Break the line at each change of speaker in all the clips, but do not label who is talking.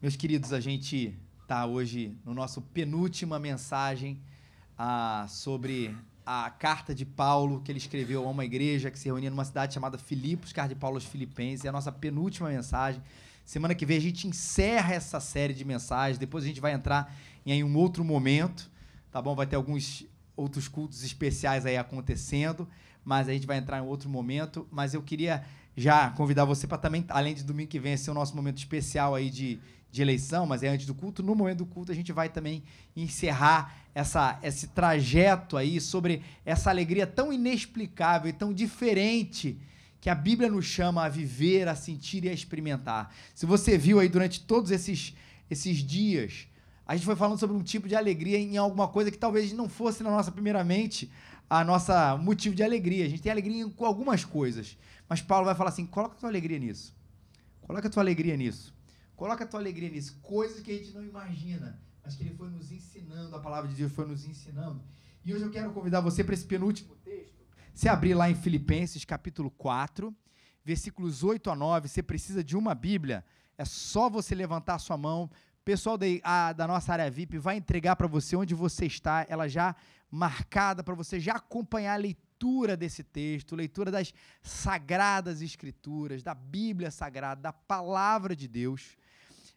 Meus queridos, a gente está hoje no nosso penúltima mensagem ah, sobre a carta de Paulo que ele escreveu a uma igreja que se reunia numa cidade chamada Filipos, carta de Paulo aos Filipenses. É a nossa penúltima mensagem. Semana que vem a gente encerra essa série de mensagens. Depois a gente vai entrar em um outro momento, tá bom? Vai ter alguns outros cultos especiais aí acontecendo, mas a gente vai entrar em outro momento. Mas eu queria já convidar você para também, além de domingo que vem, ser o nosso momento especial aí de, de eleição, mas é antes do culto. No momento do culto, a gente vai também encerrar essa, esse trajeto aí sobre essa alegria tão inexplicável e tão diferente que a Bíblia nos chama a viver, a sentir e a experimentar. Se você viu aí durante todos esses, esses dias, a gente foi falando sobre um tipo de alegria em alguma coisa que talvez não fosse na nossa primeiramente a nossa motivo de alegria. A gente tem alegria com algumas coisas, mas Paulo vai falar assim: coloca a tua alegria nisso. Coloca a tua alegria nisso. Coloca a tua alegria nisso. Coisas que a gente não imagina, mas que ele foi nos ensinando, a palavra de Deus foi nos ensinando. E hoje eu quero convidar você para esse penúltimo texto. Se abrir lá em Filipenses, capítulo 4, versículos 8 a 9, você precisa de uma Bíblia, é só você levantar a sua mão. Pessoal da, a, da nossa área VIP vai entregar para você onde você está, ela já marcada para você já acompanhar a leitura desse texto, leitura das sagradas escrituras, da Bíblia Sagrada, da palavra de Deus.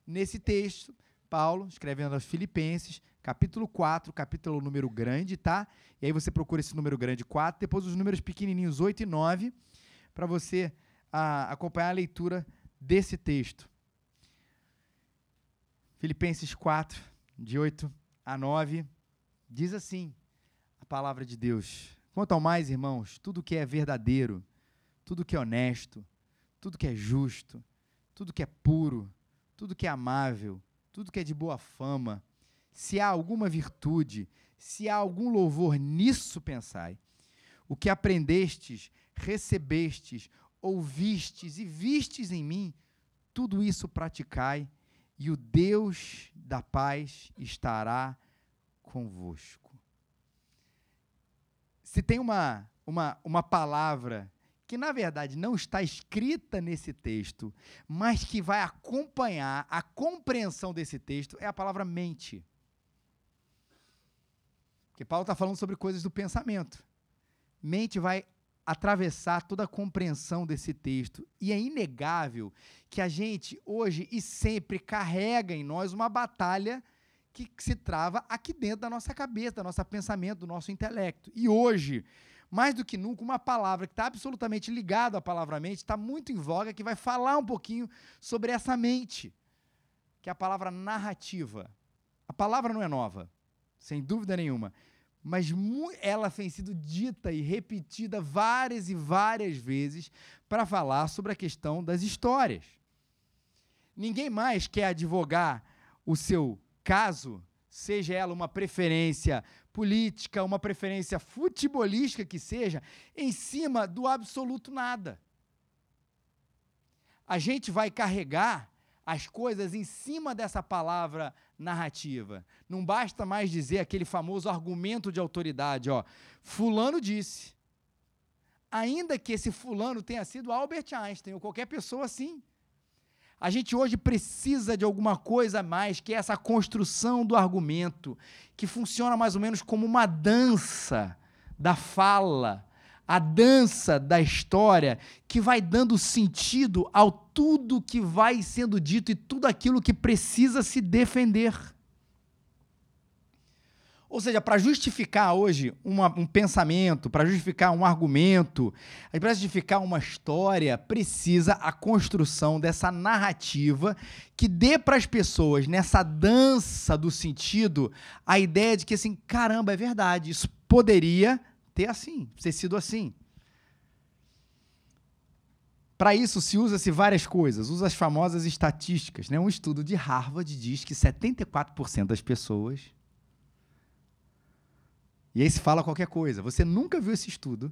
Nesse texto, Paulo, escrevendo aos Filipenses, capítulo 4, capítulo número grande, tá? E aí você procura esse número grande 4, depois os números pequenininhos 8 e 9, para você a, acompanhar a leitura desse texto. Filipenses 4, de 8 a 9, diz assim a palavra de Deus. Quanto ao mais, irmãos, tudo que é verdadeiro, tudo que é honesto, tudo que é justo, tudo que é puro, tudo que é amável, tudo que é de boa fama, se há alguma virtude, se há algum louvor, nisso pensai. O que aprendestes, recebestes, ouvistes e vistes em mim, tudo isso praticai, e o Deus da paz estará convosco. Se tem uma, uma, uma palavra que na verdade não está escrita nesse texto, mas que vai acompanhar a compreensão desse texto, é a palavra mente. Porque Paulo está falando sobre coisas do pensamento. Mente vai atravessar toda a compreensão desse texto. E é inegável que a gente, hoje e sempre, carrega em nós uma batalha que se trava aqui dentro da nossa cabeça, do nosso pensamento, do nosso intelecto. E hoje, mais do que nunca, uma palavra que está absolutamente ligada à palavra mente, está muito em voga, que vai falar um pouquinho sobre essa mente, que é a palavra narrativa. A palavra não é nova, sem dúvida nenhuma, mas ela tem sido dita e repetida várias e várias vezes para falar sobre a questão das histórias. Ninguém mais quer advogar o seu caso, seja ela uma preferência política, uma preferência futebolística que seja, em cima do absoluto nada. A gente vai carregar as coisas em cima dessa palavra narrativa. Não basta mais dizer aquele famoso argumento de autoridade, ó, fulano disse. Ainda que esse fulano tenha sido Albert Einstein ou qualquer pessoa assim. A gente hoje precisa de alguma coisa a mais, que é essa construção do argumento, que funciona mais ou menos como uma dança da fala, a dança da história, que vai dando sentido ao tudo que vai sendo dito e tudo aquilo que precisa se defender. Ou seja, para justificar hoje uma, um pensamento, para justificar um argumento, para justificar uma história, precisa a construção dessa narrativa que dê para as pessoas, nessa dança do sentido, a ideia de que, assim, caramba, é verdade, isso poderia ter assim, ter sido assim. Para isso se usa-se várias coisas, usa as famosas estatísticas. Né? Um estudo de Harvard diz que 74% das pessoas e aí se fala qualquer coisa. Você nunca viu esse estudo.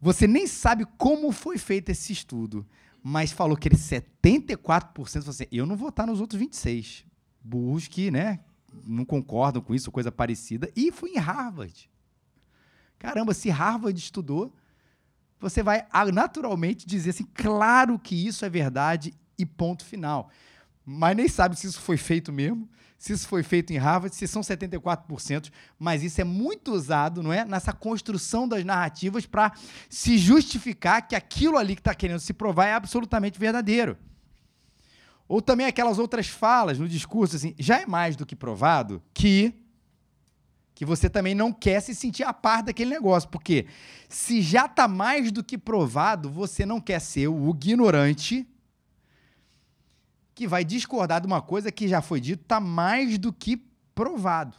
Você nem sabe como foi feito esse estudo. Mas falou que ele 74% assim, eu não vou estar nos outros 26. Burros que, né, não concordam com isso, coisa parecida. E foi em Harvard. Caramba, se Harvard estudou, você vai naturalmente dizer assim, claro que isso é verdade e ponto final. mas nem sabe se isso foi feito mesmo, se isso foi feito em Harvard, se são 74%, mas isso é muito usado, não é, nessa construção das narrativas para se justificar que aquilo ali que está querendo se provar é absolutamente verdadeiro. Ou também aquelas outras falas no discurso assim, já é mais do que provado que que você também não quer se sentir a par daquele negócio, porque se já está mais do que provado, você não quer ser o ignorante que vai discordar de uma coisa que já foi dito, está mais do que provado.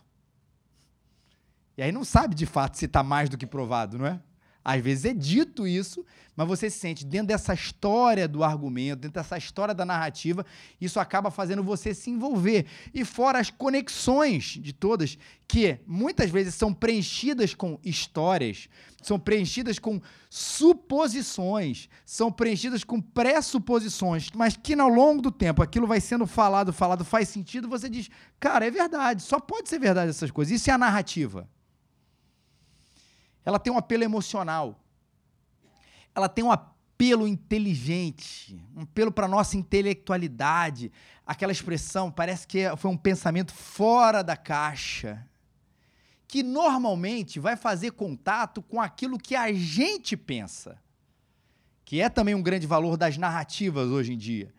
E aí não sabe de fato se está mais do que provado, não é? Às vezes é dito isso, mas você se sente dentro dessa história do argumento, dentro dessa história da narrativa, isso acaba fazendo você se envolver. E fora as conexões de todas, que muitas vezes são preenchidas com histórias, são preenchidas com suposições, são preenchidas com pressuposições, mas que ao longo do tempo aquilo vai sendo falado, falado, faz sentido, você diz, cara, é verdade, só pode ser verdade essas coisas. Isso é a narrativa ela tem um apelo emocional. Ela tem um apelo inteligente, um apelo para nossa intelectualidade. Aquela expressão parece que foi um pensamento fora da caixa, que normalmente vai fazer contato com aquilo que a gente pensa, que é também um grande valor das narrativas hoje em dia.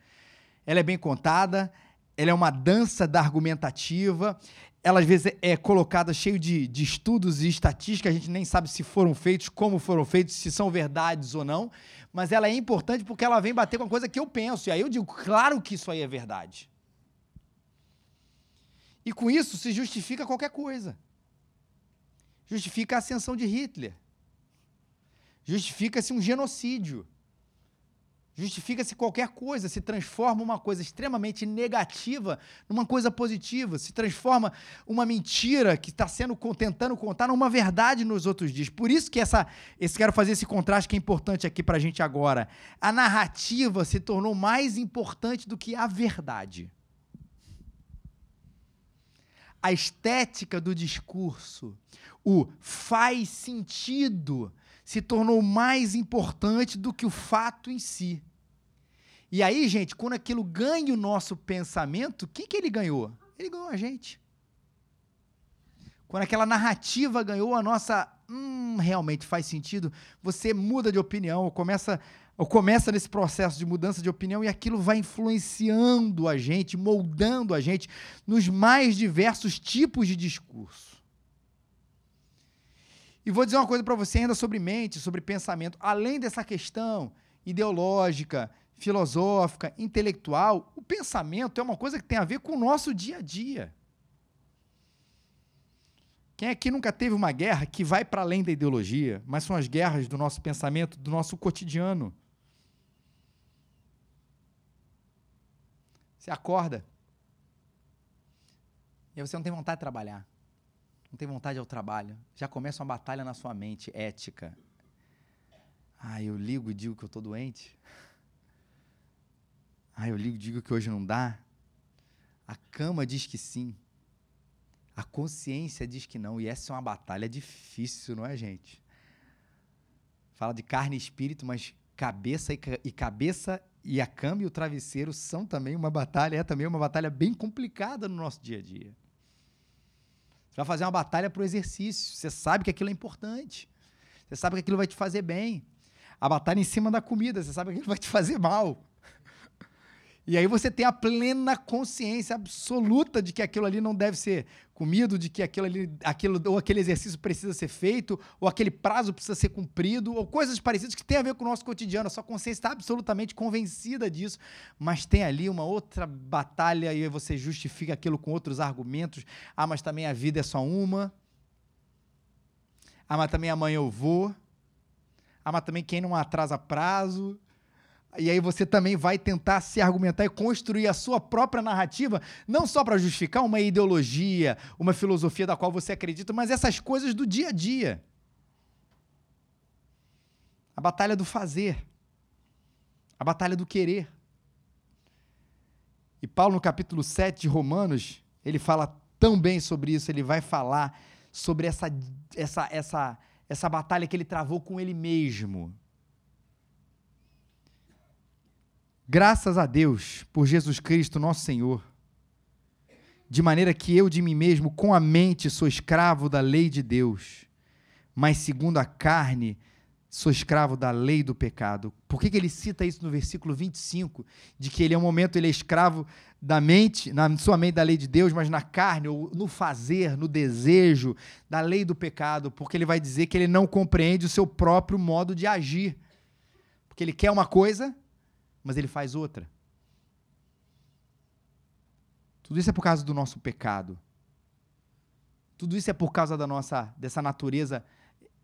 Ela é bem contada, ela é uma dança da argumentativa, ela às vezes é colocada cheio de, de estudos e estatísticas, a gente nem sabe se foram feitos, como foram feitos, se são verdades ou não, mas ela é importante porque ela vem bater com a coisa que eu penso. E aí eu digo, claro que isso aí é verdade. E com isso se justifica qualquer coisa. Justifica a ascensão de Hitler. Justifica-se um genocídio. Justifica-se qualquer coisa, se transforma uma coisa extremamente negativa numa coisa positiva, se transforma uma mentira que está sendo tentando contar numa verdade nos outros dias. Por isso que essa, esse quero fazer esse contraste que é importante aqui para a gente agora. A narrativa se tornou mais importante do que a verdade. A estética do discurso, o faz sentido se tornou mais importante do que o fato em si. E aí, gente, quando aquilo ganha o nosso pensamento, quem que ele ganhou? Ele ganhou a gente. Quando aquela narrativa ganhou a nossa, hum, realmente faz sentido, você muda de opinião, começa, ou começa nesse processo de mudança de opinião e aquilo vai influenciando a gente, moldando a gente nos mais diversos tipos de discurso. E vou dizer uma coisa para você ainda sobre mente, sobre pensamento. Além dessa questão ideológica, filosófica, intelectual, o pensamento é uma coisa que tem a ver com o nosso dia a dia. Quem aqui nunca teve uma guerra que vai para além da ideologia, mas são as guerras do nosso pensamento, do nosso cotidiano? Você acorda e você não tem vontade de trabalhar não tem vontade ao trabalho. Já começa uma batalha na sua mente, ética. Ah, eu ligo e digo que eu estou doente. Ah, eu ligo e digo que hoje não dá. A cama diz que sim. A consciência diz que não. E essa é uma batalha difícil, não é, gente? Fala de carne e espírito, mas cabeça e, e cabeça e a cama e o travesseiro são também uma batalha, é também uma batalha bem complicada no nosso dia a dia. Você vai fazer uma batalha para o exercício. Você sabe que aquilo é importante. Você sabe que aquilo vai te fazer bem. A batalha em cima da comida, você sabe que aquilo vai te fazer mal. E aí você tem a plena consciência absoluta de que aquilo ali não deve ser comido, de que aquilo ali, aquilo, ou aquele exercício precisa ser feito, ou aquele prazo precisa ser cumprido, ou coisas parecidas que têm a ver com o nosso cotidiano. A sua consciência está absolutamente convencida disso, mas tem ali uma outra batalha e você justifica aquilo com outros argumentos. Ah, mas também a vida é só uma. Ah, mas também amanhã eu vou. Ah, mas também quem não atrasa prazo. E aí você também vai tentar se argumentar e construir a sua própria narrativa, não só para justificar uma ideologia, uma filosofia da qual você acredita, mas essas coisas do dia a dia. A batalha do fazer. A batalha do querer. E Paulo, no capítulo 7 de Romanos, ele fala tão bem sobre isso, ele vai falar sobre essa, essa, essa, essa batalha que ele travou com ele mesmo Graças a Deus por Jesus Cristo, nosso Senhor, de maneira que eu de mim mesmo, com a mente, sou escravo da lei de Deus, mas segundo a carne, sou escravo da lei do pecado. Por que, que ele cita isso no versículo 25? De que ele é um momento, ele é escravo da mente, na sua mente da lei de Deus, mas na carne, ou no fazer, no desejo, da lei do pecado, porque ele vai dizer que ele não compreende o seu próprio modo de agir. Porque ele quer uma coisa, mas ele faz outra. Tudo isso é por causa do nosso pecado. Tudo isso é por causa da nossa dessa natureza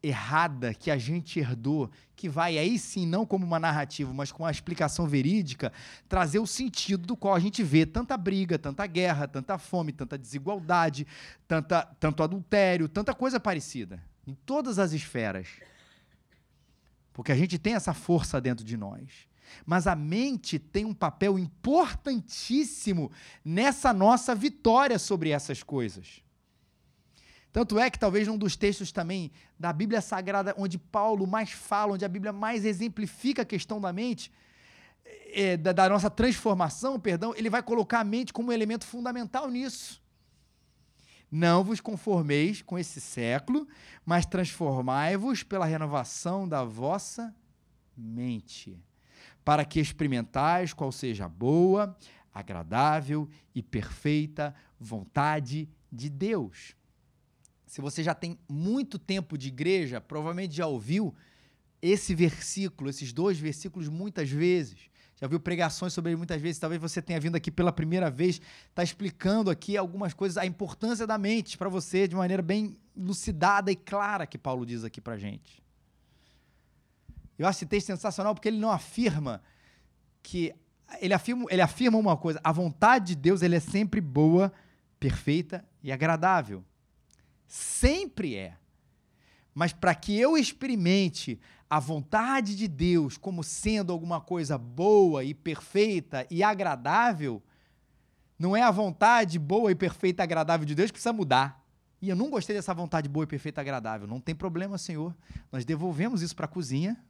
errada que a gente herdou, que vai aí sim, não como uma narrativa, mas com uma explicação verídica, trazer o sentido do qual a gente vê tanta briga, tanta guerra, tanta fome, tanta desigualdade, tanta, tanto adultério, tanta coisa parecida, em todas as esferas. Porque a gente tem essa força dentro de nós. Mas a mente tem um papel importantíssimo nessa nossa vitória sobre essas coisas. Tanto é que talvez um dos textos também da Bíblia Sagrada, onde Paulo mais fala, onde a Bíblia mais exemplifica a questão da mente, é, da, da, nossa transformação, perdão, ele vai colocar a mente como um elemento fundamental nisso. Não vos conformeis com esse século, mas transformai-vos pela renovação da vossa mente, para que experimentais qual seja a boa, agradável e perfeita vontade de Deus se você já tem muito tempo de igreja, provavelmente já ouviu esse versículo, esses dois versículos muitas vezes. Já viu pregações sobre ele muitas vezes. Talvez você tenha vindo aqui pela primeira vez, está explicando aqui algumas coisas, a importância da mente para você de maneira bem lucidada e clara que Paulo diz aqui para gente. Eu acho esse texto sensacional porque ele não afirma que ele afirma, ele afirma uma coisa: a vontade de Deus ele é sempre boa, perfeita e agradável. Sempre é. Mas para que eu experimente a vontade de Deus como sendo alguma coisa boa e perfeita e agradável, não é a vontade boa e perfeita e agradável de Deus que precisa mudar. E eu não gostei dessa vontade boa e perfeita e agradável. Não tem problema, Senhor. Nós devolvemos isso para a cozinha.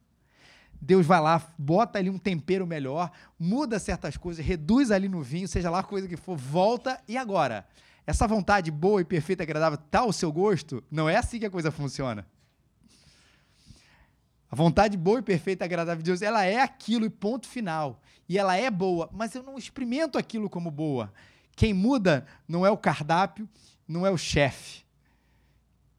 Deus vai lá, bota ali um tempero melhor, muda certas coisas, reduz ali no vinho, seja lá a coisa que for, volta e agora essa vontade boa e perfeita agradável está ao seu gosto? Não é assim que a coisa funciona. A vontade boa e perfeita agradável de Deus, ela é aquilo e ponto final. E ela é boa, mas eu não experimento aquilo como boa. Quem muda não é o cardápio, não é o chefe.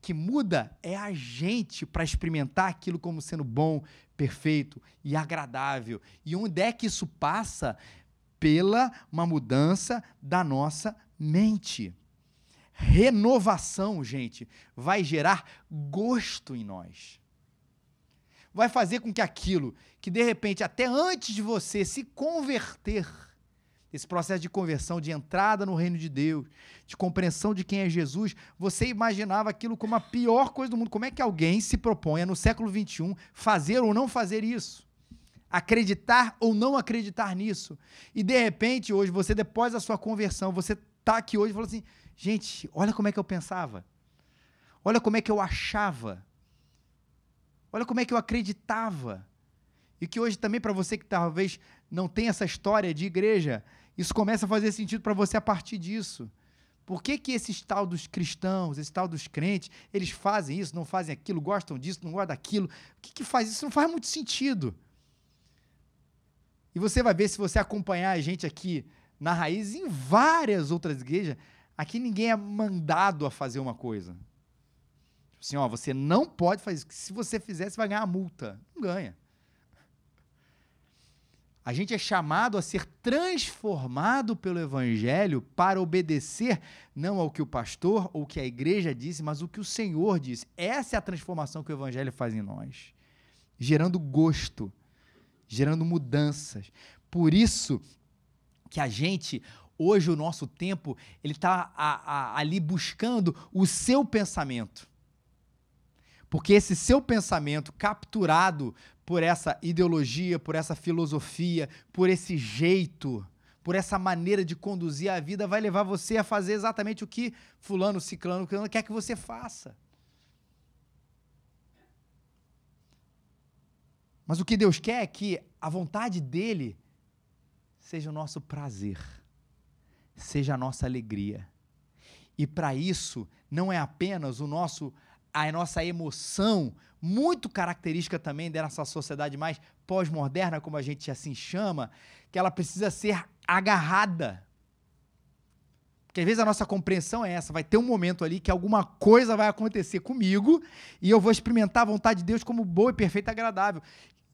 Que muda é a gente para experimentar aquilo como sendo bom, perfeito e agradável. E onde é que isso passa? Pela uma mudança da nossa mente. Renovação, gente, vai gerar gosto em nós. Vai fazer com que aquilo que de repente, até antes de você se converter, esse processo de conversão, de entrada no reino de Deus, de compreensão de quem é Jesus, você imaginava aquilo como a pior coisa do mundo. Como é que alguém se propõe no século XXI fazer ou não fazer isso? Acreditar ou não acreditar nisso? E de repente, hoje, você, depois da sua conversão, você está aqui hoje e falou assim: gente, olha como é que eu pensava. Olha como é que eu achava. Olha como é que eu acreditava. E que hoje também, para você que talvez não tem essa história de igreja, isso começa a fazer sentido para você a partir disso. Por que, que esses tal dos cristãos, esse tal dos crentes, eles fazem isso, não fazem aquilo, gostam disso, não gostam daquilo? O que, que faz isso? Não faz muito sentido. E você vai ver, se você acompanhar a gente aqui na raiz em várias outras igrejas. Aqui ninguém é mandado a fazer uma coisa. Assim, ó, você não pode fazer isso. Se você fizer, você vai ganhar multa. Não ganha. A gente é chamado a ser transformado pelo Evangelho para obedecer não ao que o pastor ou que a igreja disse, mas o que o Senhor disse. Essa é a transformação que o Evangelho faz em nós, gerando gosto, gerando mudanças. Por isso que a gente, hoje, o nosso tempo, ele está ali buscando o seu pensamento. Porque esse seu pensamento, capturado por essa ideologia, por essa filosofia, por esse jeito, por essa maneira de conduzir a vida, vai levar você a fazer exatamente o que Fulano, Ciclano, Ciclano quer que você faça. Mas o que Deus quer é que a vontade dele seja o nosso prazer, seja a nossa alegria. E para isso, não é apenas o nosso a nossa emoção, muito característica também dessa sociedade mais pós-moderna, como a gente assim chama, que ela precisa ser agarrada. Porque às vezes a nossa compreensão é essa: vai ter um momento ali que alguma coisa vai acontecer comigo e eu vou experimentar a vontade de Deus como boa e perfeita e agradável.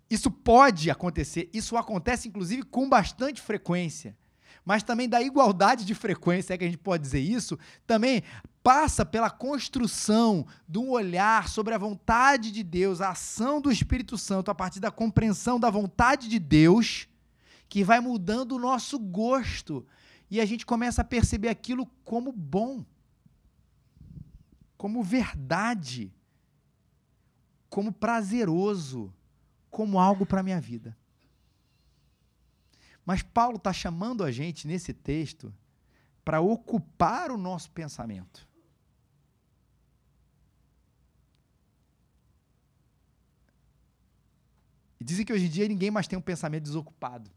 Isso pode acontecer, isso acontece inclusive com bastante frequência. Mas também da igualdade de frequência, é que a gente pode dizer isso, também passa pela construção de um olhar sobre a vontade de Deus, a ação do Espírito Santo a partir da compreensão da vontade de Deus, que vai mudando o nosso gosto e a gente começa a perceber aquilo como bom, como verdade, como prazeroso, como algo para minha vida. Mas Paulo está chamando a gente nesse texto para ocupar o nosso pensamento. E dizem que hoje em dia ninguém mais tem um pensamento desocupado.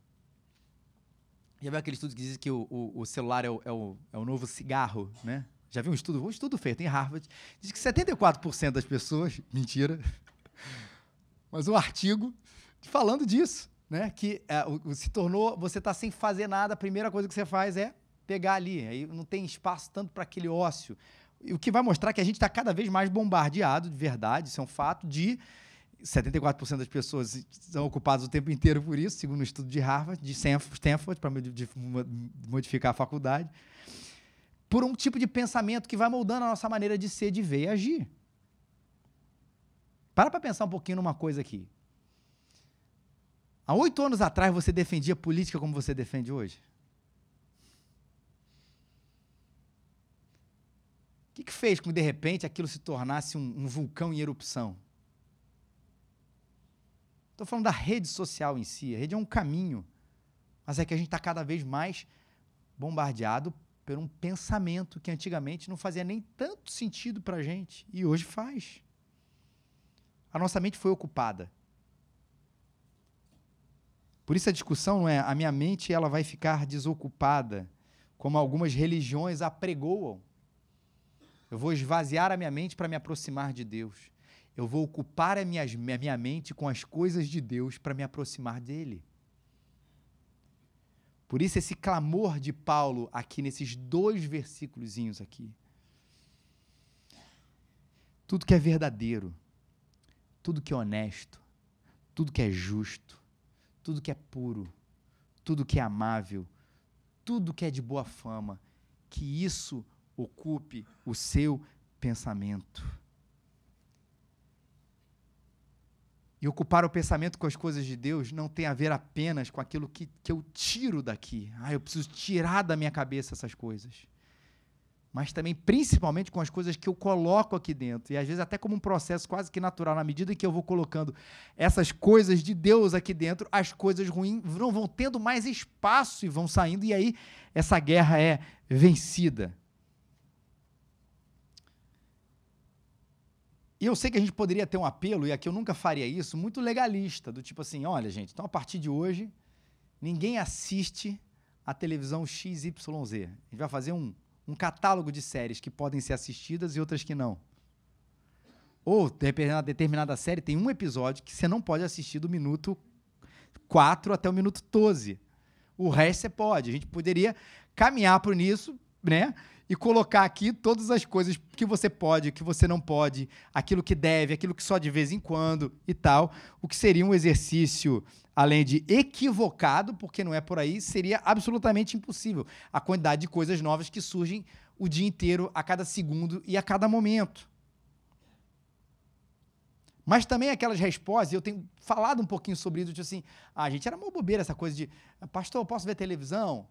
Já viu aquele estudo que diz que o, o, o celular é o, é, o, é o novo cigarro, né? Já viu um estudo? Um estudo feito em Harvard. Diz que 74% das pessoas. Mentira. Mas um artigo falando disso, né? Que é, se tornou. Você está sem fazer nada, a primeira coisa que você faz é pegar ali. Aí não tem espaço tanto para aquele ócio. O que vai mostrar que a gente está cada vez mais bombardeado, de verdade, isso é um fato, de 74% das pessoas são ocupadas o tempo inteiro por isso, segundo um estudo de Harvard, de Stanford, para modificar a faculdade, por um tipo de pensamento que vai moldando a nossa maneira de ser, de ver e agir. Para para pensar um pouquinho numa coisa aqui. Há oito anos atrás você defendia política como você defende hoje? O que, que fez com que, de repente, aquilo se tornasse um, um vulcão em erupção? Estou falando da rede social em si. A rede é um caminho. Mas é que a gente está cada vez mais bombardeado por um pensamento que antigamente não fazia nem tanto sentido para a gente e hoje faz. A nossa mente foi ocupada. Por isso a discussão não é a minha mente ela vai ficar desocupada, como algumas religiões apregoam. Eu vou esvaziar a minha mente para me aproximar de Deus eu vou ocupar a minha, a minha mente com as coisas de Deus para me aproximar dele. Por isso, esse clamor de Paulo aqui nesses dois versículos aqui. Tudo que é verdadeiro, tudo que é honesto, tudo que é justo, tudo que é puro, tudo que é amável, tudo que é de boa fama, que isso ocupe o seu pensamento. E ocupar o pensamento com as coisas de Deus não tem a ver apenas com aquilo que, que eu tiro daqui. Ah, eu preciso tirar da minha cabeça essas coisas. Mas também, principalmente, com as coisas que eu coloco aqui dentro. E às vezes, até como um processo quase que natural, na medida que eu vou colocando essas coisas de Deus aqui dentro, as coisas ruins não vão tendo mais espaço e vão saindo, e aí essa guerra é vencida. E eu sei que a gente poderia ter um apelo, e aqui eu nunca faria isso, muito legalista, do tipo assim, olha, gente, então a partir de hoje, ninguém assiste a televisão XYZ. A gente vai fazer um, um catálogo de séries que podem ser assistidas e outras que não. Ou determinada, determinada série tem um episódio que você não pode assistir do minuto 4 até o minuto 12. O resto você pode. A gente poderia caminhar por nisso, né? E colocar aqui todas as coisas que você pode, que você não pode, aquilo que deve, aquilo que só de vez em quando e tal, o que seria um exercício além de equivocado, porque não é por aí, seria absolutamente impossível. A quantidade de coisas novas que surgem o dia inteiro, a cada segundo e a cada momento. Mas também aquelas respostas, eu tenho falado um pouquinho sobre isso, tipo assim, ah, gente, era uma bobeira essa coisa de, pastor, posso ver televisão?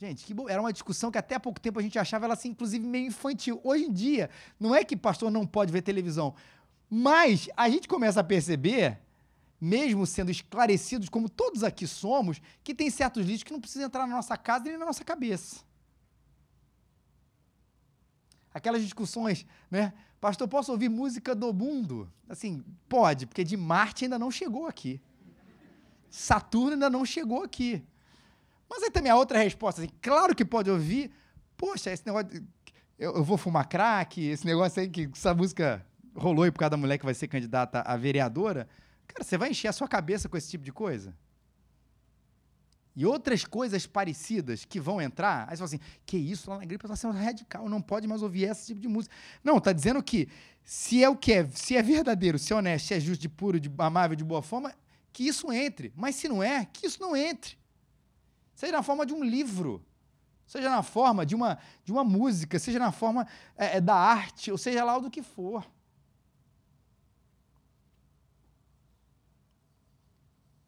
Gente, que bo... era uma discussão que até há pouco tempo a gente achava ela assim, inclusive meio infantil. Hoje em dia, não é que pastor não pode ver televisão, mas a gente começa a perceber, mesmo sendo esclarecidos como todos aqui somos, que tem certos lixos que não precisam entrar na nossa casa nem na nossa cabeça. Aquelas discussões, né? Pastor, posso ouvir música do mundo? Assim, pode, porque de Marte ainda não chegou aqui. Saturno ainda não chegou aqui. Mas aí também a outra resposta, assim, claro que pode ouvir. Poxa, esse negócio. Eu, eu, vou fumar crack, esse negócio aí que essa música rolou aí por causa da mulher que vai ser candidata a vereadora. Cara, você vai encher a sua cabeça com esse tipo de coisa? E outras coisas parecidas que vão entrar, aí você fala assim, que isso, lá na gripe está sendo radical, não pode mais ouvir esse tipo de música. Não, está dizendo que se é o que é, se é verdadeiro, se é honesto, se é justo, de puro, de amável, de boa forma, que isso entre. Mas se não é, que isso não entre. Seja na forma de um livro, seja na forma de uma, de uma música, seja na forma é, é da arte, ou seja lá do que for.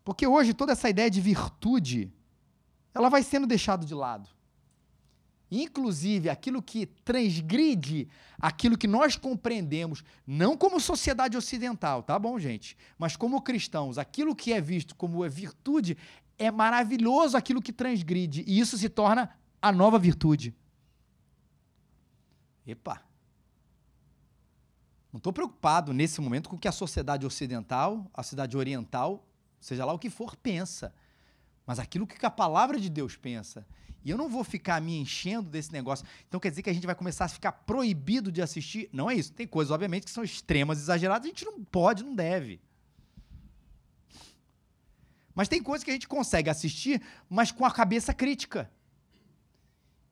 Porque hoje toda essa ideia de virtude, ela vai sendo deixada de lado. Inclusive, aquilo que transgride aquilo que nós compreendemos, não como sociedade ocidental, tá bom, gente? Mas como cristãos, aquilo que é visto como virtude é maravilhoso aquilo que transgride, e isso se torna a nova virtude. Epa! Não estou preocupado nesse momento com o que a sociedade ocidental, a sociedade oriental seja lá o que for, pensa. Mas aquilo que a palavra de Deus pensa. E eu não vou ficar me enchendo desse negócio. Então quer dizer que a gente vai começar a ficar proibido de assistir? Não é isso. Tem coisas, obviamente, que são extremas, exageradas, a gente não pode, não deve. Mas tem coisas que a gente consegue assistir, mas com a cabeça crítica.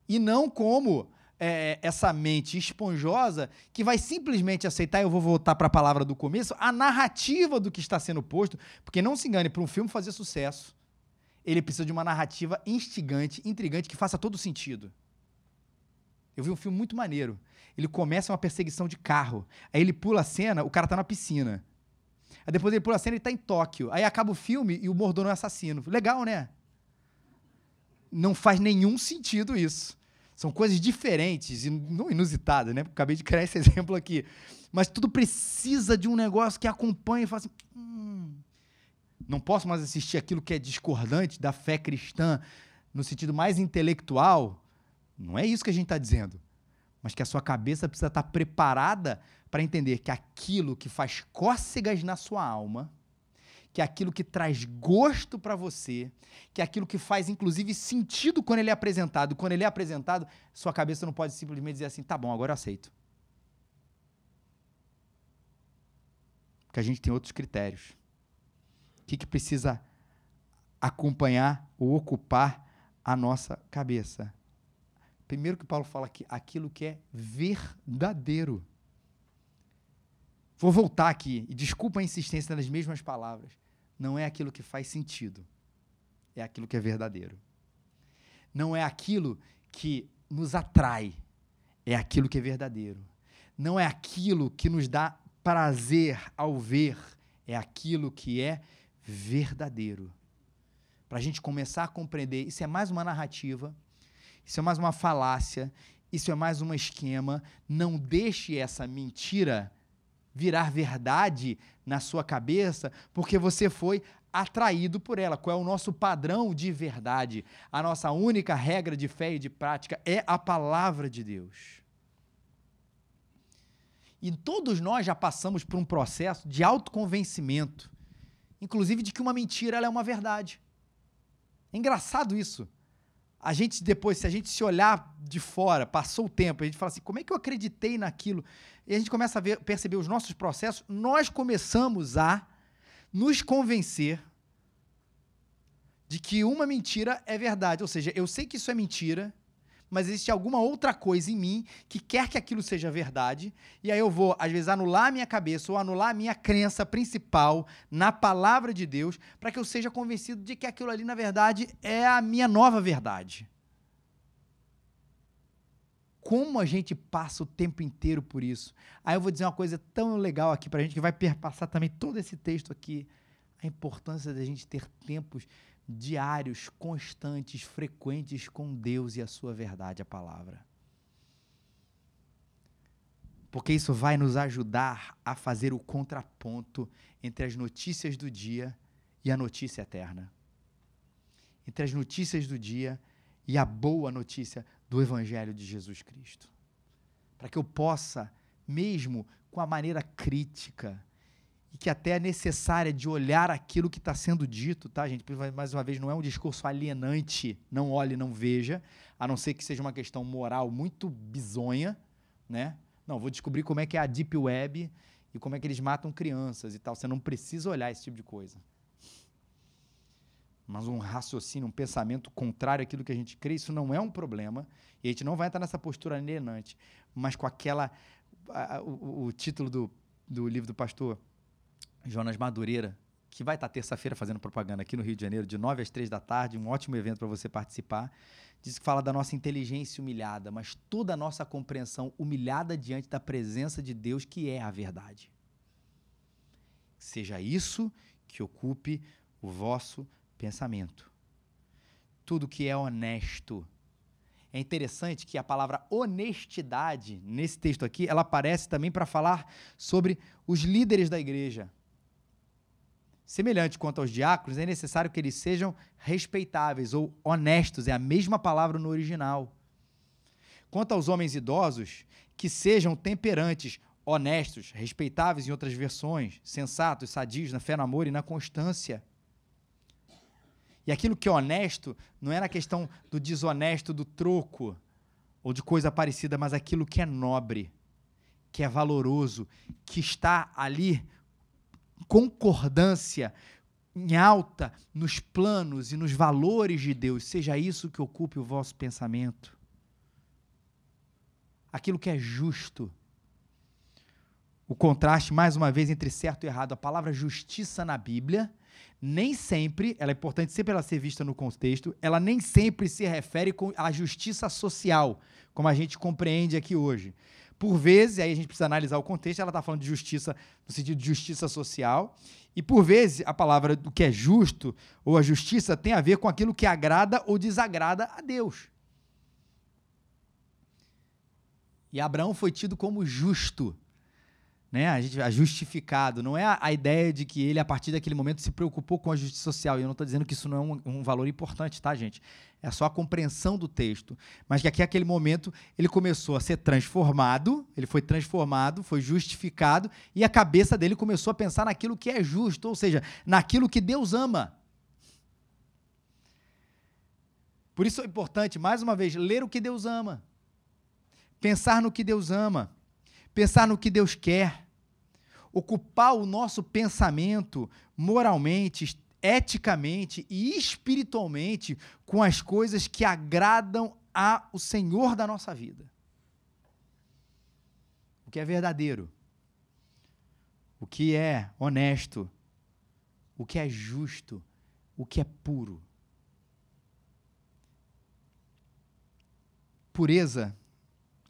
E não como é, essa mente esponjosa que vai simplesmente aceitar, eu vou voltar para a palavra do começo, a narrativa do que está sendo posto, porque não se engane, para um filme fazer sucesso, ele precisa de uma narrativa instigante, intrigante, que faça todo sentido. Eu vi um filme muito maneiro. Ele começa uma perseguição de carro. Aí ele pula a cena, o cara tá na piscina. Aí depois ele pula a cena e tá em Tóquio. Aí acaba o filme e o mordomo é assassino. Legal, né? Não faz nenhum sentido isso. São coisas diferentes e não inusitadas, né? Acabei de criar esse exemplo aqui. Mas tudo precisa de um negócio que acompanhe e fala assim. Hum, não posso mais assistir aquilo que é discordante da fé cristã no sentido mais intelectual. Não é isso que a gente está dizendo. Mas que a sua cabeça precisa estar tá preparada para entender que aquilo que faz cócegas na sua alma que é aquilo que traz gosto para você, que é aquilo que faz inclusive sentido quando ele é apresentado. Quando ele é apresentado, sua cabeça não pode simplesmente dizer assim: tá bom, agora eu aceito. Porque a gente tem outros critérios. O que, que precisa acompanhar ou ocupar a nossa cabeça? Primeiro que Paulo fala aqui, aquilo que é verdadeiro. Vou voltar aqui, e desculpa a insistência nas mesmas palavras não é aquilo que faz sentido, é aquilo que é verdadeiro. Não é aquilo que nos atrai, é aquilo que é verdadeiro. Não é aquilo que nos dá prazer ao ver, é aquilo que é verdadeiro. Para a gente começar a compreender, isso é mais uma narrativa, isso é mais uma falácia, isso é mais um esquema. Não deixe essa mentira virar verdade na sua cabeça porque você foi atraído por ela. Qual é o nosso padrão de verdade? A nossa única regra de fé e de prática é a palavra de Deus. E todos nós já passamos por um processo de autoconvencimento, inclusive de que uma mentira é uma verdade. É engraçado isso a gente depois, se a gente se olhar de fora, passou o tempo, a gente fala assim, como é que eu acreditei naquilo? E a gente começa a ver, perceber os nossos processos, nós começamos a nos convencer de que uma mentira é verdade. Ou seja, eu sei que isso é mentira, mas existe alguma outra coisa em mim que quer que aquilo seja verdade, e aí eu vou, às vezes, anular a minha cabeça ou anular a minha crença principal na palavra de Deus, para que eu seja convencido de que aquilo ali, na verdade, é a minha nova verdade. Como a gente passa o tempo inteiro por isso. Aí eu vou dizer uma coisa tão legal aqui para a gente, que vai perpassar também todo esse texto aqui. A importância da gente ter tempos diários, constantes, frequentes com Deus e a sua verdade, a palavra. Porque isso vai nos ajudar a fazer o contraponto entre as notícias do dia e a notícia eterna. Entre as notícias do dia e a boa notícia do Evangelho de Jesus Cristo. Para que eu possa, mesmo com a maneira crítica e que até é necessária de olhar aquilo que está sendo dito, tá, gente? Mais uma vez, não é um discurso alienante, não olhe, não veja, a não ser que seja uma questão moral muito bizonha, né? Não, vou descobrir como é que é a Deep Web e como é que eles matam crianças e tal. Você não precisa olhar esse tipo de coisa. Mas um raciocínio, um pensamento contrário àquilo que a gente crê, isso não é um problema. E a gente não vai entrar nessa postura alienante. Mas com aquela. A, o, o, título do, do livro do pastor Jonas Madureira, que vai estar terça-feira fazendo propaganda aqui no Rio de Janeiro, de 9 às 3 da tarde, um ótimo evento para você participar. Diz que fala da nossa inteligência humilhada, mas toda a nossa compreensão humilhada diante da presença de Deus, que é a verdade. Seja isso que ocupe o vosso pensamento. Tudo que é honesto. É interessante que a palavra honestidade, nesse texto aqui, ela aparece também para falar sobre os líderes da igreja. Semelhante quanto aos diáconos, é necessário que eles sejam respeitáveis ou honestos, é a mesma palavra no original. Quanto aos homens idosos, que sejam temperantes, honestos, respeitáveis em outras versões, sensatos, sadios na fé, no amor e na constância. E aquilo que é honesto não é na questão do desonesto, do troco ou de coisa parecida, mas aquilo que é nobre, que é valoroso, que está ali concordância em alta nos planos e nos valores de Deus, seja isso que ocupe o vosso pensamento. Aquilo que é justo. O contraste, mais uma vez, entre certo e errado. A palavra justiça na Bíblia, nem sempre, ela é importante sempre ela ser vista no contexto, ela nem sempre se refere à justiça social, como a gente compreende aqui hoje. Por vezes, aí a gente precisa analisar o contexto, ela está falando de justiça no sentido de justiça social, e por vezes a palavra do que é justo ou a justiça tem a ver com aquilo que agrada ou desagrada a Deus. E Abraão foi tido como justo né, a, gente, a justificado. Não é a, a, ideia de que ele, a partir daquele momento, se preocupou com a justiça social. E eu não estou dizendo que isso não é um, um, valor importante, tá, gente? É só a compreensão do texto. Mas que aqui, aquele momento, ele começou a ser transformado, ele foi transformado, foi justificado, e a cabeça dele começou a pensar naquilo que é justo, ou seja, naquilo que Deus ama. Por isso é importante, mais uma vez, ler o que Deus ama. Pensar no que Deus ama pensar no que Deus quer, ocupar o nosso pensamento moralmente, eticamente e espiritualmente com as coisas que agradam ao Senhor da nossa vida. O que é verdadeiro, o que é honesto, o que é justo, o que é puro. Pureza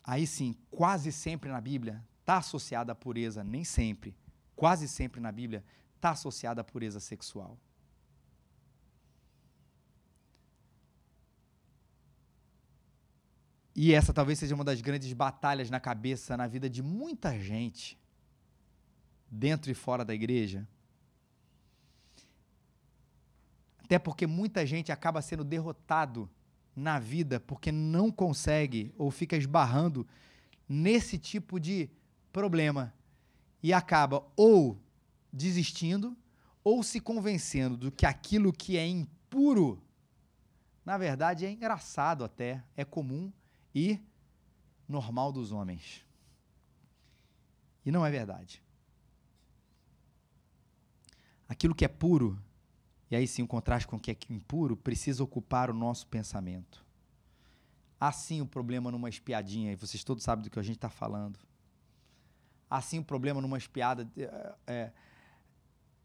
aí sim, quase sempre na Bíblia está associada à pureza, nem sempre, quase sempre na Bíblia está associada à pureza sexual. E essa talvez seja uma das grandes batalhas na cabeça, na vida de muita gente, dentro e fora da igreja. Até porque muita gente acaba sendo derrotado na vida porque não consegue ou fica esbarrando nesse tipo de problema e acaba ou desistindo ou se convencendo do que aquilo que é impuro, na verdade é engraçado até, é comum e normal dos homens. E não é verdade. Aquilo que é puro e aí sim o contraste com o que é impuro precisa ocupar o nosso pensamento. Assim o problema numa espiadinha, e vocês todos sabem do que a gente está falando. Assim o problema numa espiada é, é,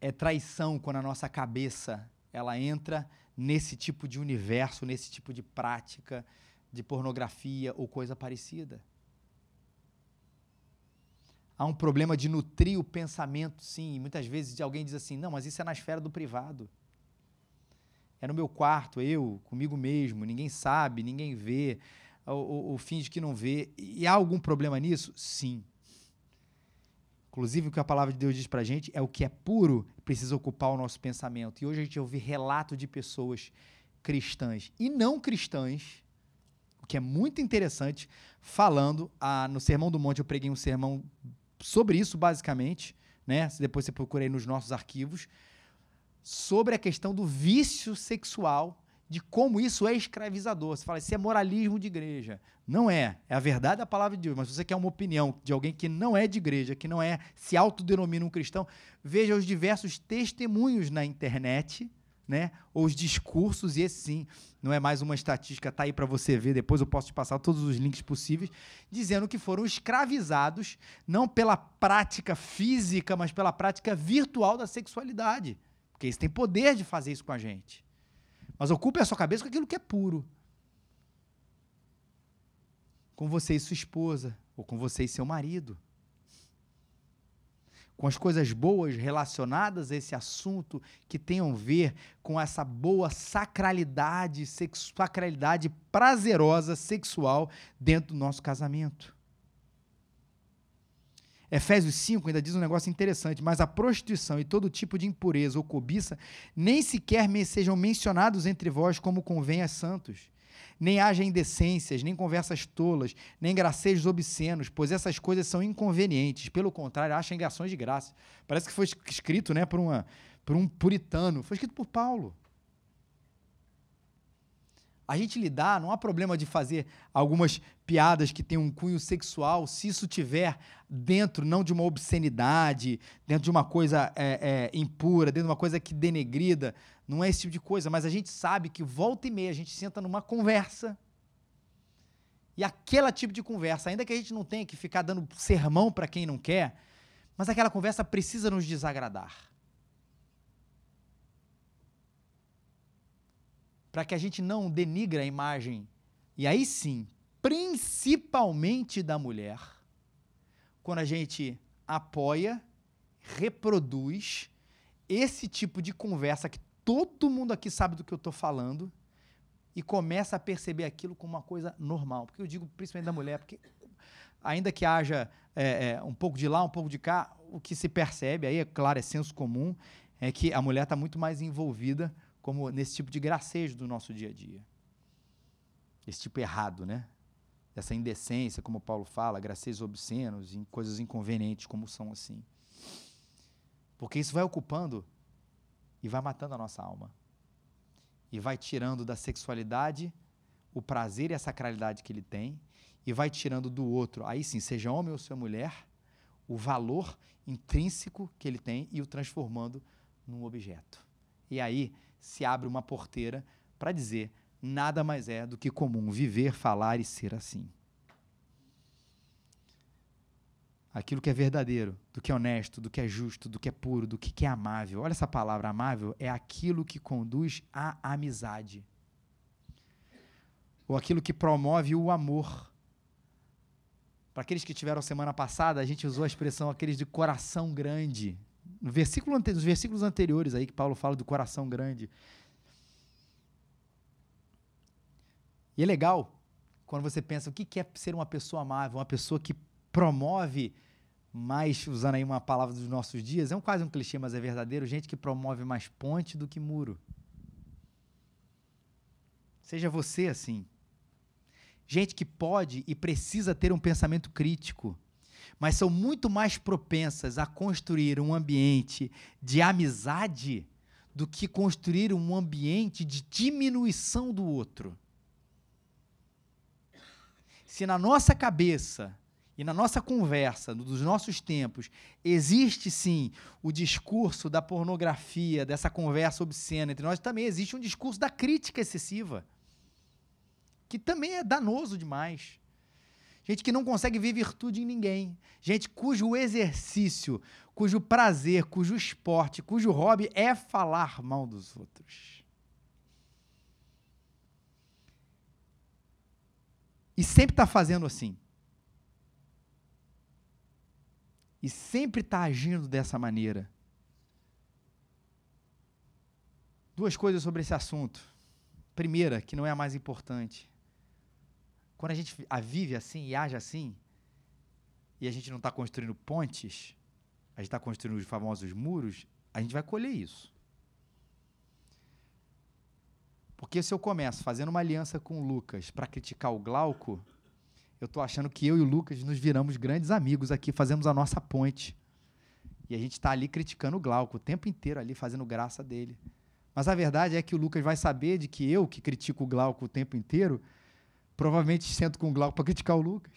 é traição quando a nossa cabeça ela entra nesse tipo de universo, nesse tipo de prática de pornografia ou coisa parecida. Há um problema de nutrir o pensamento, sim. Muitas vezes alguém diz assim: não, mas isso é na esfera do privado. É no meu quarto, eu, comigo mesmo, ninguém sabe, ninguém vê, ou, finge que não vê. E há algum problema nisso? Sim. Inclusive, o que a palavra de Deus diz para a gente é o que é puro precisa ocupar o nosso pensamento. E hoje a gente ouve relato de pessoas cristãs e não cristãs, o que é muito interessante, falando, ah, no Sermão do Monte eu preguei um sermão sobre isso, basicamente, né? Depois você procura aí nos nossos arquivos, sobre a questão do vício sexual, de como isso é escravizador. Você fala, isso é moralismo de igreja. Não é. É a verdade da palavra de Deus. Mas se você quer uma opinião de alguém que não é de igreja, que não é, se autodenomina um cristão, veja os diversos testemunhos na internet, né? Os discursos, e esse sim, não é mais uma estatística, tá aí para você ver, depois eu posso te passar todos os links possíveis, dizendo que foram escravizados não pela prática física, mas pela prática virtual da sexualidade. Porque eles têm poder de fazer isso com a gente. Mas ocupe a sua cabeça com aquilo que é puro. Com você e sua esposa, ou com você e seu marido. Com as coisas boas relacionadas a esse assunto que tenham a ver com essa boa sacralidade, sacralidade prazerosa sexual dentro do nosso casamento. Efésios 5 ainda diz um negócio interessante, mas a prostituição e todo tipo de impureza ou cobiça nem sequer sejam mencionados entre vós como convém a santos. Nem haja indecências, nem conversas tolas, nem gracejos obscenos, pois essas coisas são inconvenientes. Pelo contrário, achem ações de graça. Parece que foi escrito né, por, uma, por um puritano. Foi escrito por Paulo a gente lidar, não há problema de fazer algumas piadas que têm um cunho sexual, se isso tiver dentro não de uma obscenidade, dentro de uma coisa é, é, impura, dentro de uma coisa que denegrida, não é esse tipo de coisa, mas a gente sabe que volta e meia a gente senta numa conversa e aquele tipo de conversa, ainda que a gente não tenha que ficar dando sermão para quem não quer, mas aquela conversa precisa nos desagradar. Para que a gente não denigre a imagem, e aí sim, principalmente da mulher, quando a gente apoia, reproduz esse tipo de conversa que todo mundo aqui sabe do que eu estou falando e começa a perceber aquilo como uma coisa normal. Porque eu digo principalmente da mulher, porque ainda que haja é, é, um pouco de lá, um pouco de cá, o que se percebe, aí é claro, é senso comum, é que a mulher está muito mais envolvida como nesse tipo de gracejo do nosso dia a dia. Esse tipo errado, né? Essa indecência, como Paulo fala, gracejos obscenos, em coisas inconvenientes como são assim. Porque isso vai ocupando e vai matando a nossa alma. E vai tirando da sexualidade o prazer e a sacralidade que ele tem, e vai tirando do outro, aí sim, seja homem ou seja mulher, o valor intrínseco que ele tem e o transformando num objeto. E aí se abre uma porteira para dizer nada mais é do que comum viver, falar e ser assim. Aquilo que é verdadeiro, do que é honesto, do que é justo, do que é puro, do que é amável. Olha essa palavra amável, é aquilo que conduz à amizade. Ou aquilo que promove o amor. Para aqueles que tiveram semana passada, a gente usou a expressão aqueles de coração grande no versículo nos versículos anteriores aí que Paulo fala do coração grande. E é legal quando você pensa o que é ser uma pessoa amável, uma pessoa que promove mais, usando aí uma palavra dos nossos dias, é um, quase um clichê, mas é verdadeiro, gente que promove mais ponte do que muro. Seja você assim. Gente que pode e precisa ter um pensamento crítico mas são muito mais propensas a construir um ambiente de amizade do que construir um ambiente de diminuição do outro. Se na nossa cabeça e na nossa conversa, dos nossos tempos, existe sim o discurso da pornografia, dessa conversa obscena entre nós, também existe um discurso da crítica excessiva, que também é danoso demais gente que não consegue ver virtude em ninguém, gente cujo exercício, cujo prazer, cujo esporte, cujo hobby é falar mal dos outros. E sempre está fazendo assim. E sempre está agindo dessa maneira. Duas coisas sobre esse assunto. Primeira, que não é a mais importante. Quando a gente a vive assim e age assim, e a gente não está construindo pontes, a gente está construindo os famosos muros, a gente vai colher isso. Porque se eu começo fazendo uma aliança com o Lucas para criticar o Glauco, eu estou achando que eu e o Lucas nos viramos grandes amigos aqui, fazemos a nossa ponte. E a gente está ali criticando o Glauco o tempo inteiro ali, fazendo graça dele. Mas a verdade é que o Lucas vai saber de que eu, que critico o Glauco o tempo inteiro, provavelmente sento com o Glauco para criticar o Lucas.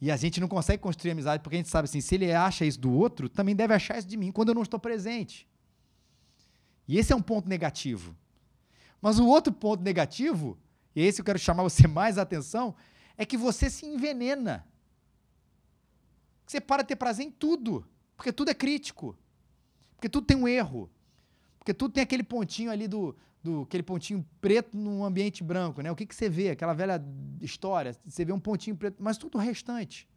E a gente não consegue construir amizade porque a gente sabe assim, se ele acha isso do outro, também deve achar isso de mim quando eu não estou presente. E esse é um ponto negativo. Mas o outro ponto negativo, e esse eu quero chamar você mais atenção, é que você se envenena. Você para de ter prazer em tudo, porque tudo é crítico. Porque tudo tem um erro. Porque tudo tem aquele pontinho ali do, do aquele pontinho preto num ambiente branco, né? O que, que você vê? Aquela velha história, você vê um pontinho preto, mas tudo o restante.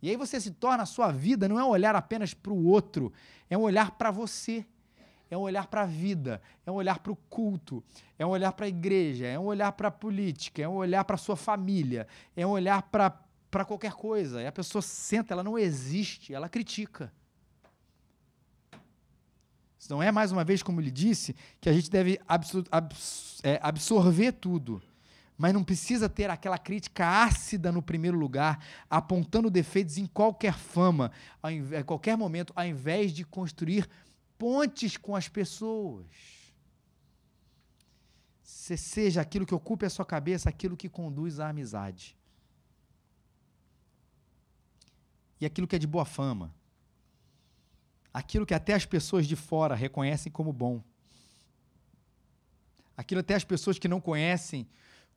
E aí você se torna a sua vida não é um olhar apenas para o outro, é um olhar para você. É um olhar para a vida, é um olhar para o culto, é um olhar para a igreja, é um olhar para a política, é um olhar para a sua família, é um olhar para qualquer coisa. E a pessoa senta, ela não existe, ela critica. Não é, mais uma vez, como ele disse, que a gente deve absor abs é, absorver tudo mas não precisa ter aquela crítica ácida no primeiro lugar, apontando defeitos em qualquer fama, em qualquer momento, ao invés de construir pontes com as pessoas. Se seja aquilo que ocupe a sua cabeça, aquilo que conduz à amizade. E aquilo que é de boa fama. Aquilo que até as pessoas de fora reconhecem como bom. Aquilo até as pessoas que não conhecem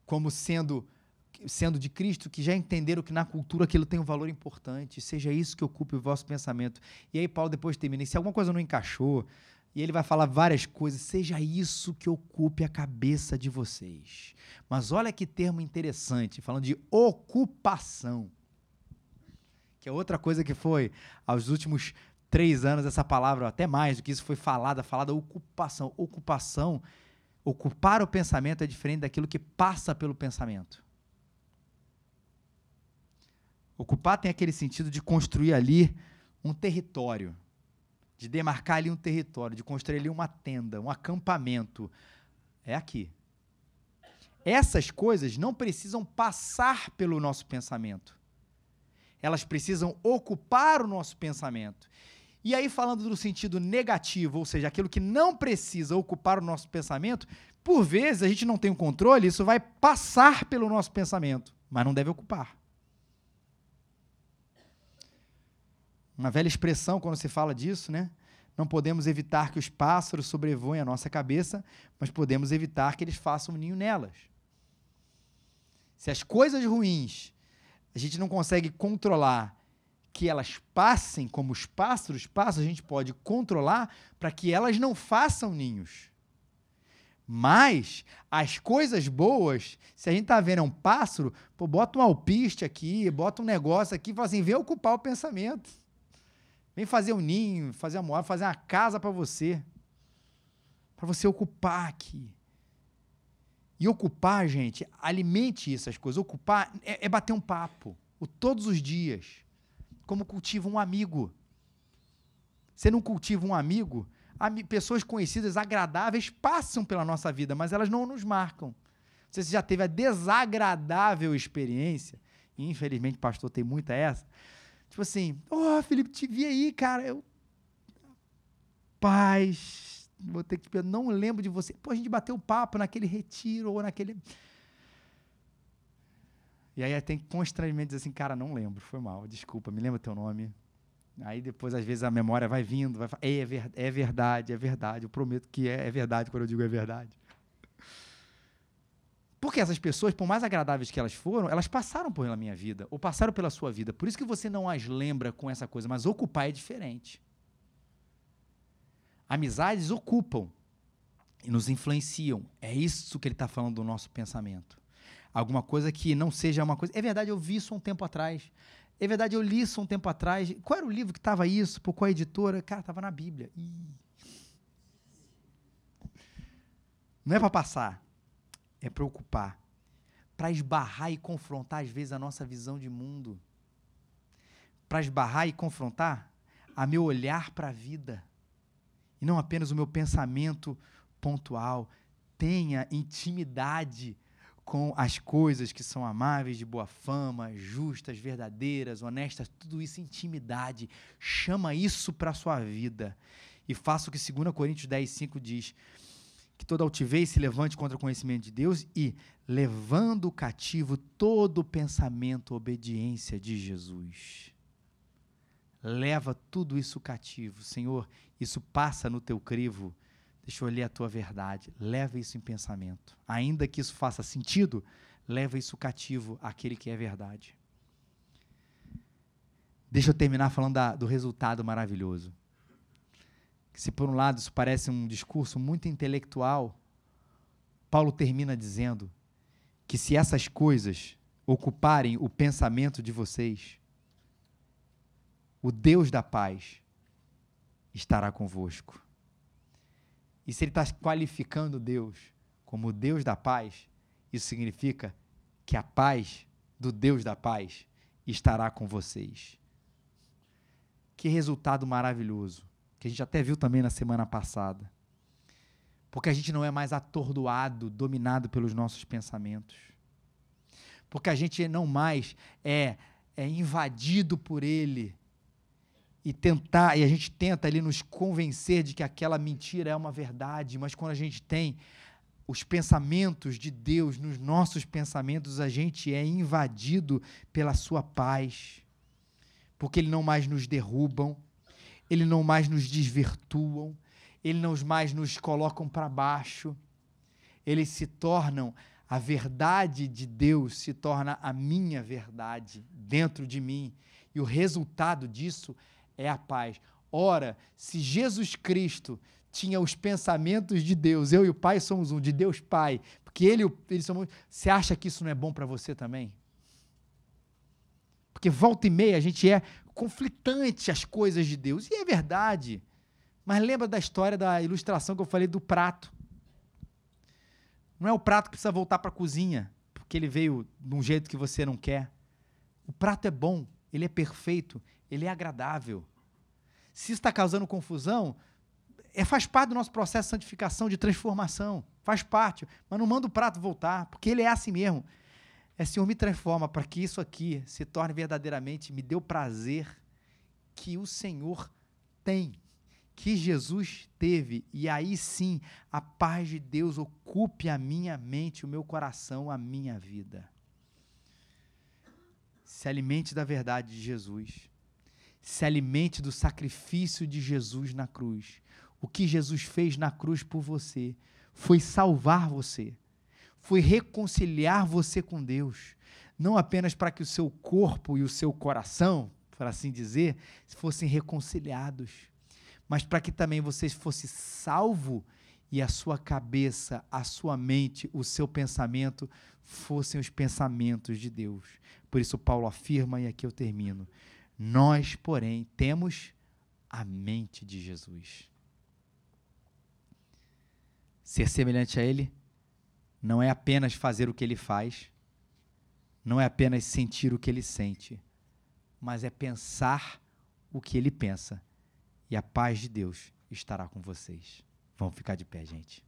como sendo sendo de Cristo, que já entenderam que na cultura aquilo tem um valor importante, seja isso que ocupe o vosso pensamento. E aí Paulo depois termina, e se alguma coisa não encaixou, e ele vai falar várias coisas, seja isso que ocupe a cabeça de vocês. Mas olha que termo interessante, falando de ocupação. Que é outra coisa que foi, aos últimos três anos, essa palavra, até mais do que isso, foi falada, falada ocupação. Ocupação Ocupar o pensamento é diferente daquilo que passa pelo pensamento. Ocupar tem aquele sentido de construir ali um território, de demarcar ali um território, de construir ali uma tenda, um acampamento. É aqui. Essas coisas não precisam passar pelo nosso pensamento. Elas precisam ocupar o nosso pensamento. E aí, falando do sentido negativo, ou seja, aquilo que não precisa ocupar o nosso pensamento, por vezes a gente não tem o controle, isso vai passar pelo nosso pensamento, mas não deve ocupar. Uma velha expressão quando se fala disso, né? Não podemos evitar que os pássaros sobrevoem a nossa cabeça, mas podemos evitar que eles façam um ninho nelas. Se as coisas ruins a gente não consegue controlar que elas passem como os pássaros passam, a gente pode controlar para que elas não façam ninhos. Mas as coisas boas, se a gente está vendo um pássaro, pô, bota um alpiste aqui, bota um negócio aqui, fala assim, vem ocupar o pensamento. Vem fazer um ninho, fazer uma fazer uma casa para você. Para você ocupar aqui. E ocupar, gente, alimente essas coisas. Ocupar é, é bater um papo. O, todos os dias como cultiva um amigo. Você não cultiva um amigo? Pessoas conhecidas, agradáveis, passam pela nossa vida, mas elas não nos marcam. Se já teve a desagradável experiência, e infelizmente, pastor, tem muita essa. Tipo assim, ó, oh, Felipe, te vi aí, cara. Eu. Paz, vou ter que. Não lembro de você. Pô, a gente bateu papo naquele retiro ou naquele. E aí tem constrangimento dizer assim, cara, não lembro, foi mal, desculpa, me lembra teu nome. Aí depois, às vezes, a memória vai vindo, vai é, é, ver, é verdade, é verdade, eu prometo que é, é verdade quando eu digo é verdade. Porque essas pessoas, por mais agradáveis que elas foram, elas passaram pela minha vida, ou passaram pela sua vida. Por isso que você não as lembra com essa coisa, mas ocupar é diferente. Amizades ocupam e nos influenciam. É isso que ele está falando do nosso pensamento alguma coisa que não seja uma coisa. É verdade, eu vi isso um tempo atrás. É verdade, eu li isso um tempo atrás. Qual era o livro que estava isso? Por qual editora? Cara, estava na Bíblia. Ih. Não é para passar, é para ocupar. Para esbarrar e confrontar, às vezes, a nossa visão de mundo. Para esbarrar e confrontar a meu olhar para a vida. E não apenas o meu pensamento pontual. Tenha intimidade com as coisas que são amáveis, de boa fama, justas, verdadeiras, honestas, tudo isso intimidade. Chama isso para a sua vida. E faça o que 2 Coríntios 10, 5 diz: que toda altivez se levante contra o conhecimento de Deus e levando cativo todo pensamento obediência de Jesus. Leva tudo isso cativo. Senhor, isso passa no teu crivo. Deixa eu ler a tua verdade. Leva isso em pensamento. Ainda que isso faça sentido, leva isso cativo àquele que é verdade. Deixa eu terminar falando da, do resultado maravilhoso. Se por um lado isso parece um discurso muito intelectual, Paulo termina dizendo que se essas coisas ocuparem o pensamento de vocês, o Deus da paz estará convosco. E se ele está qualificando Deus como Deus da paz, isso significa que a paz do Deus da paz estará com vocês. Que resultado maravilhoso, que a gente até viu também na semana passada. Porque a gente não é mais atordoado, dominado pelos nossos pensamentos. Porque a gente não mais é, é invadido por ele e tentar, e a gente tenta ali nos convencer de que aquela mentira é uma verdade, mas quando a gente tem os pensamentos de Deus nos nossos pensamentos, a gente é invadido pela sua paz, porque ele não mais nos derrubam, ele não mais nos desvirtuam, ele não mais nos colocam para baixo, eles se tornam a verdade de Deus se torna a minha verdade dentro de mim. E o resultado disso é a paz. Ora, se Jesus Cristo tinha os pensamentos de Deus, eu e o Pai somos um, de Deus Pai, porque ele, ele somos. Você acha que isso não é bom para você também? Porque volta e meia a gente é conflitante às coisas de Deus, e é verdade. Mas lembra da história da ilustração que eu falei do prato. Não é o prato que precisa voltar para a cozinha, porque ele veio de um jeito que você não quer. O prato é bom, ele é perfeito, ele é agradável. Se está causando confusão, é, faz parte do nosso processo de santificação, de transformação. Faz parte. Mas não manda o prato voltar, porque ele é assim mesmo. É Senhor, me transforma para que isso aqui se torne verdadeiramente, me dê o prazer que o Senhor tem, que Jesus teve. E aí sim, a paz de Deus ocupe a minha mente, o meu coração, a minha vida. Se alimente da verdade de Jesus se alimente do sacrifício de Jesus na cruz. O que Jesus fez na cruz por você foi salvar você, foi reconciliar você com Deus, não apenas para que o seu corpo e o seu coração, por assim dizer, fossem reconciliados, mas para que também você fosse salvo e a sua cabeça, a sua mente, o seu pensamento fossem os pensamentos de Deus. Por isso Paulo afirma e aqui eu termino: nós, porém, temos a mente de Jesus. Ser semelhante a Ele não é apenas fazer o que Ele faz, não é apenas sentir o que Ele sente, mas é pensar o que Ele pensa. E a paz de Deus estará com vocês. Vamos ficar de pé, gente.